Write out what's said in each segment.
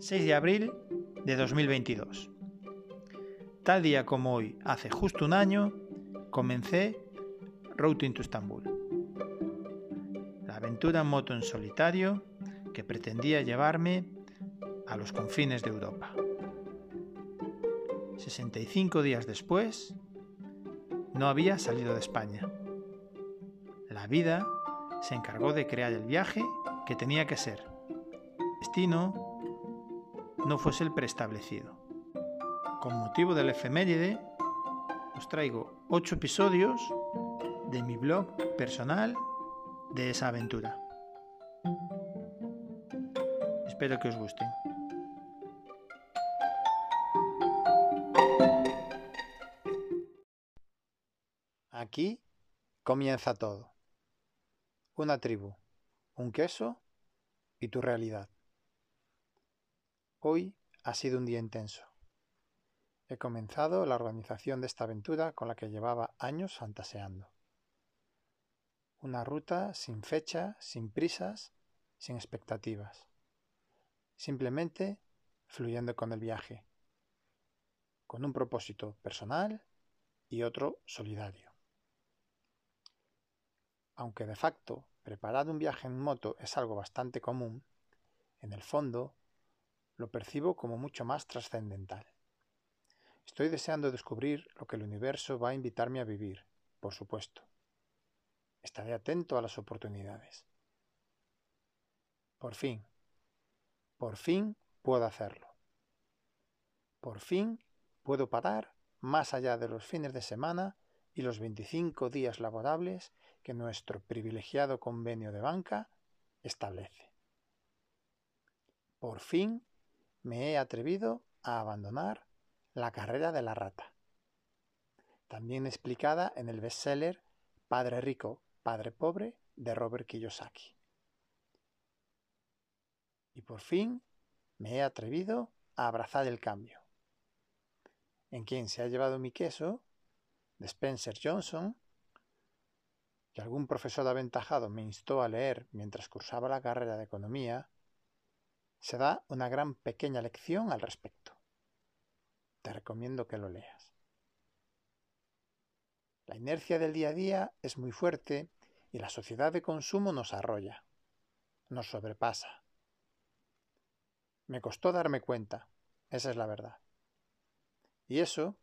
6 de abril de 2022. Tal día como hoy, hace justo un año, comencé Routing to Estambul. La aventura en moto en solitario que pretendía llevarme a los confines de Europa. 65 días después, no había salido de España. La vida se encargó de crear el viaje que tenía que ser. Destino no fuese el preestablecido. Con motivo del efeméride, os traigo 8 episodios de mi blog personal de esa aventura. Espero que os gusten. Aquí comienza todo. Una tribu, un queso y tu realidad. Hoy ha sido un día intenso. He comenzado la organización de esta aventura con la que llevaba años fantaseando. Una ruta sin fecha, sin prisas, sin expectativas. Simplemente fluyendo con el viaje, con un propósito personal y otro solidario. Aunque de facto preparar un viaje en moto es algo bastante común, en el fondo lo percibo como mucho más trascendental. Estoy deseando descubrir lo que el universo va a invitarme a vivir, por supuesto. Estaré atento a las oportunidades. Por fin, por fin puedo hacerlo. Por fin puedo parar más allá de los fines de semana y los 25 días laborables que nuestro privilegiado convenio de banca establece. Por fin me he atrevido a abandonar la carrera de la rata, también explicada en el bestseller Padre Rico, Padre Pobre de Robert Kiyosaki. Y por fin me he atrevido a abrazar el cambio. En quien se ha llevado mi queso, de Spencer Johnson, que algún profesor aventajado me instó a leer mientras cursaba la carrera de economía, se da una gran pequeña lección al respecto. Te recomiendo que lo leas. La inercia del día a día es muy fuerte y la sociedad de consumo nos arrolla, nos sobrepasa. Me costó darme cuenta, esa es la verdad. Y eso,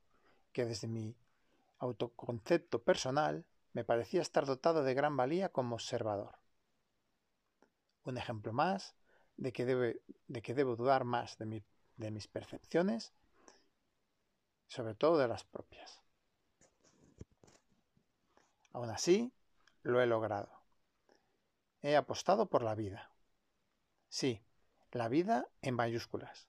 que desde mi autoconcepto personal me parecía estar dotado de gran valía como observador. Un ejemplo más de que, debe, de que debo dudar más de, de mis percepciones, sobre todo de las propias. Aún así, lo he logrado. He apostado por la vida. Sí, la vida en mayúsculas.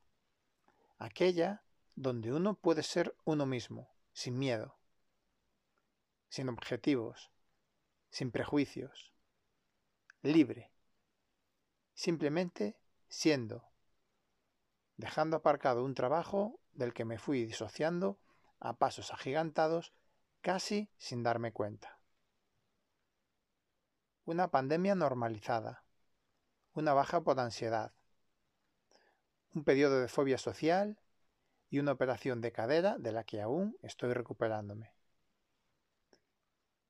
Aquella donde uno puede ser uno mismo, sin miedo, sin objetivos, sin prejuicios, libre, simplemente siendo, dejando aparcado un trabajo del que me fui disociando a pasos agigantados casi sin darme cuenta. Una pandemia normalizada, una baja por ansiedad, un periodo de fobia social y una operación de cadera de la que aún estoy recuperándome.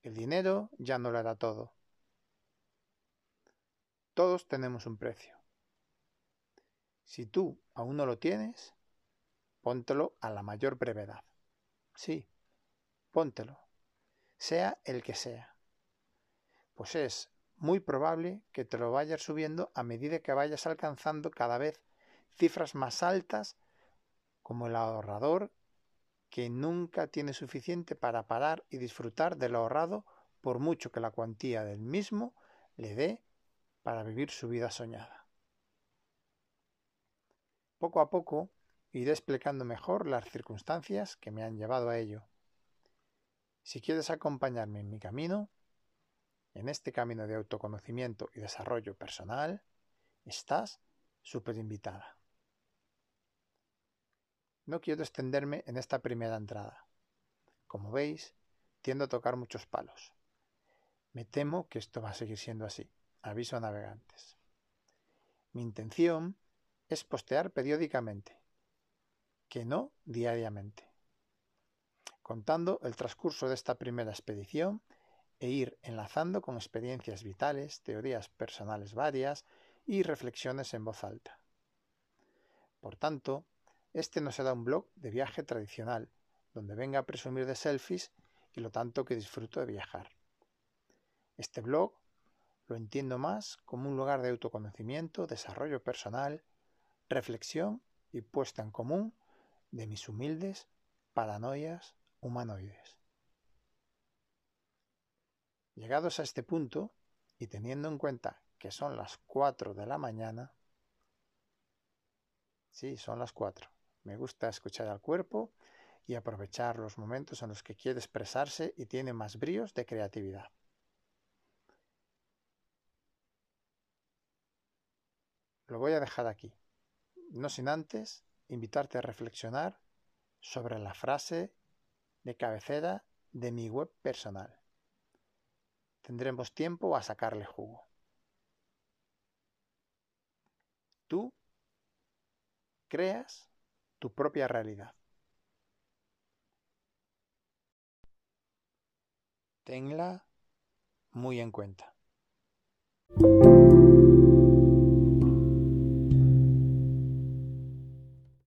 El dinero ya no lo hará todo. Todos tenemos un precio. Si tú aún no lo tienes, póntelo a la mayor brevedad. Sí, póntelo, sea el que sea. Pues es muy probable que te lo vayas subiendo a medida que vayas alcanzando cada vez cifras más altas como el ahorrador que nunca tiene suficiente para parar y disfrutar de lo ahorrado por mucho que la cuantía del mismo le dé para vivir su vida soñada. Poco a poco iré explicando mejor las circunstancias que me han llevado a ello. Si quieres acompañarme en mi camino, en este camino de autoconocimiento y desarrollo personal, estás súper invitada. No quiero extenderme en esta primera entrada. Como veis, tiendo a tocar muchos palos. Me temo que esto va a seguir siendo así. Aviso a navegantes. Mi intención es postear periódicamente, que no diariamente, contando el transcurso de esta primera expedición e ir enlazando con experiencias vitales, teorías personales varias y reflexiones en voz alta. Por tanto, este no será un blog de viaje tradicional, donde venga a presumir de selfies y lo tanto que disfruto de viajar. Este blog lo entiendo más como un lugar de autoconocimiento, desarrollo personal, reflexión y puesta en común de mis humildes paranoias humanoides. Llegados a este punto, y teniendo en cuenta que son las 4 de la mañana, sí, son las 4, me gusta escuchar al cuerpo y aprovechar los momentos en los que quiere expresarse y tiene más bríos de creatividad. Lo voy a dejar aquí, no sin antes invitarte a reflexionar sobre la frase de cabecera de mi web personal. Tendremos tiempo a sacarle jugo. Tú creas tu propia realidad. Tenla muy en cuenta.